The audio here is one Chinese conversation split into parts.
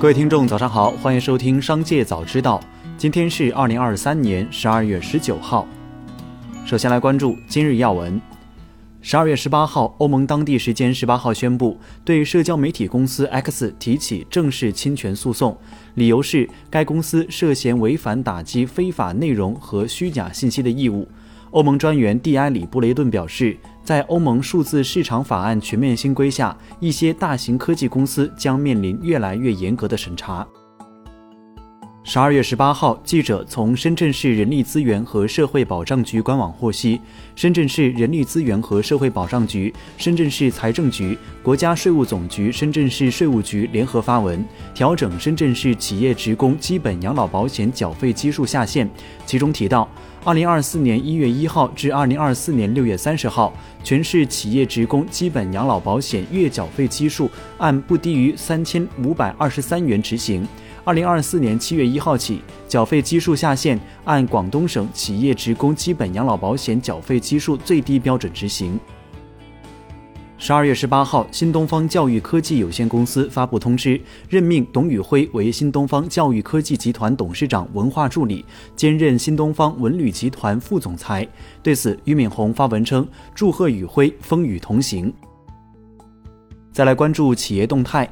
各位听众，早上好，欢迎收听《商界早知道》。今天是二零二三年十二月十九号。首先来关注今日要闻。十二月十八号，欧盟当地时间十八号宣布，对社交媒体公司 X 提起正式侵权诉讼，理由是该公司涉嫌违反打击非法内容和虚假信息的义务。欧盟专员蒂埃里布雷顿表示，在欧盟数字市场法案全面新规下，一些大型科技公司将面临越来越严格的审查。十二月十八号，记者从深圳市人力资源和社会保障局官网获悉，深圳市人力资源和社会保障局、深圳市财政局、国家税务总局、深圳市税务局联合发文，调整深圳市企业职工基本养老保险缴费基数下限。其中提到，二零二四年一月一号至二零二四年六月三十号，全市企业职工基本养老保险月缴费基数按不低于三千五百二十三元执行。二零二四年七月一号起，缴费基数下限按广东省企业职工基本养老保险缴费基数最低标准执行。十二月十八号，新东方教育科技有限公司发布通知，任命董宇辉为新东方教育科技集团董事长文化助理，兼任新东方文旅集团副总裁。对此，俞敏洪发文称：“祝贺宇辉，风雨同行。”再来关注企业动态。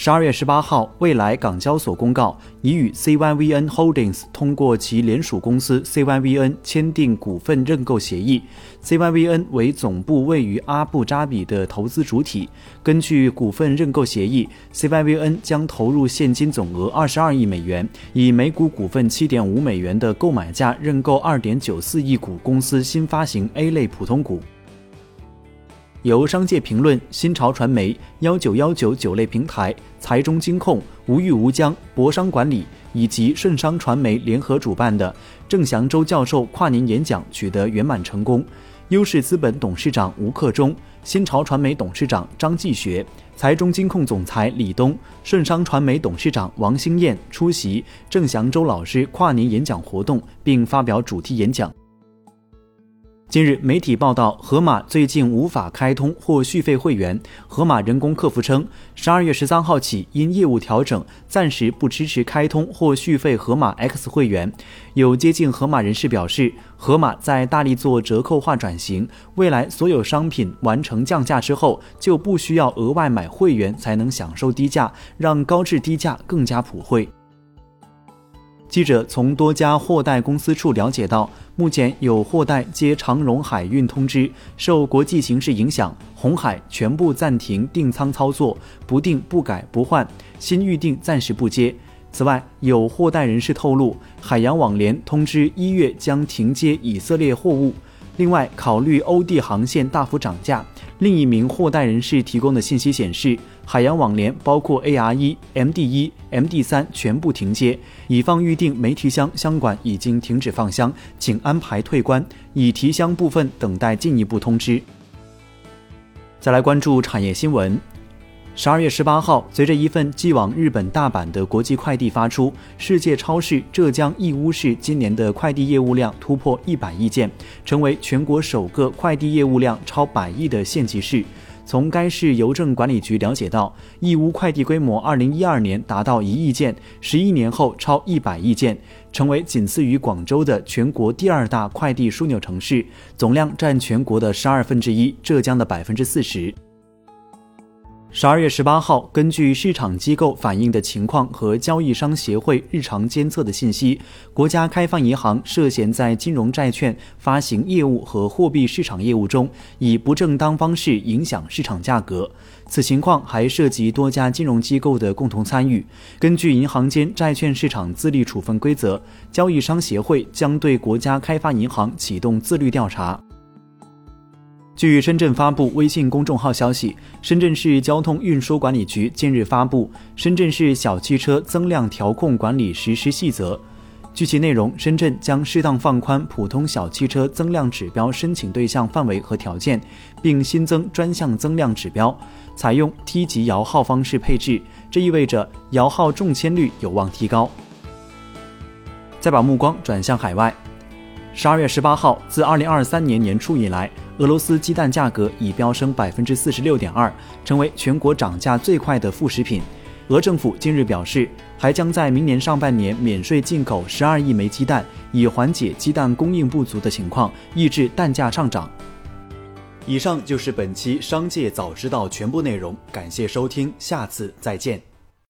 十二月十八号，未来港交所公告，已与 CYVN Holdings 通过其联属公司 CYVN 签订股份认购协议。CYVN 为总部位于阿布扎比的投资主体。根据股份认购协议，CYVN 将投入现金总额二十二亿美元，以每股股份七点五美元的购买价认购二点九四亿股公司新发行 A 类普通股。由商界评论、新潮传媒、幺九幺九酒类平台、财中金控、无欲无疆、博商管理以及顺商传媒联合主办的郑祥洲教授跨年演讲取得圆满成功。优势资本董事长吴克忠、新潮传媒董事长张继学、财中金控总裁李东、顺商传媒董事长王兴燕出席郑祥洲老师跨年演讲活动，并发表主题演讲。近日，媒体报道，盒马最近无法开通或续费会员。盒马人工客服称，十二月十三号起，因业务调整，暂时不支持开通或续费盒马 X 会员。有接近盒马人士表示，盒马在大力做折扣化转型，未来所有商品完成降价之后，就不需要额外买会员才能享受低价，让高质低价更加普惠。记者从多家货代公司处了解到，目前有货代接长荣海运通知，受国际形势影响，红海全部暂停订舱操作，不定不改不换，新预定暂时不接。此外，有货代人士透露，海洋网联通知一月将停接以色列货物。另外，考虑欧地航线大幅涨价。另一名货代人士提供的信息显示，海洋网联包括 AR 一、MD 一、MD 三全部停接，已放预定没提箱箱管已经停止放箱，请安排退关；已提箱部分等待进一步通知。再来关注产业新闻。十二月十八号，随着一份寄往日本大阪的国际快递发出，世界超市浙江义乌市今年的快递业务量突破一百亿件，成为全国首个快递业务量超百亿的县级市。从该市邮政管理局了解到，义乌快递规模二零一二年达到一亿件，十一年后超一百亿件，成为仅次于广州的全国第二大快递枢纽城市，总量占全国的十二分之一，浙江的百分之四十。十二月十八号，根据市场机构反映的情况和交易商协会日常监测的信息，国家开发银行涉嫌在金融债券发行业务和货币市场业务中，以不正当方式影响市场价格。此情况还涉及多家金融机构的共同参与。根据银行间债券市场自律处分规则，交易商协会将对国家开发银行启动自律调查。据深圳发布微信公众号消息，深圳市交通运输管理局近日发布《深圳市小汽车增量调控管理实施细则》。具体内容，深圳将适当放宽普通小汽车增量指标申请对象范围和条件，并新增专项增量指标，采用梯级摇号方式配置。这意味着摇号中签率有望提高。再把目光转向海外。十二月十八号，自二零二三年年初以来，俄罗斯鸡蛋价格已飙升百分之四十六点二，成为全国涨价最快的副食品。俄政府近日表示，还将在明年上半年免税进口十二亿枚鸡蛋，以缓解鸡蛋供应不足的情况，抑制蛋价上涨。以上就是本期《商界早知道》全部内容，感谢收听，下次再见。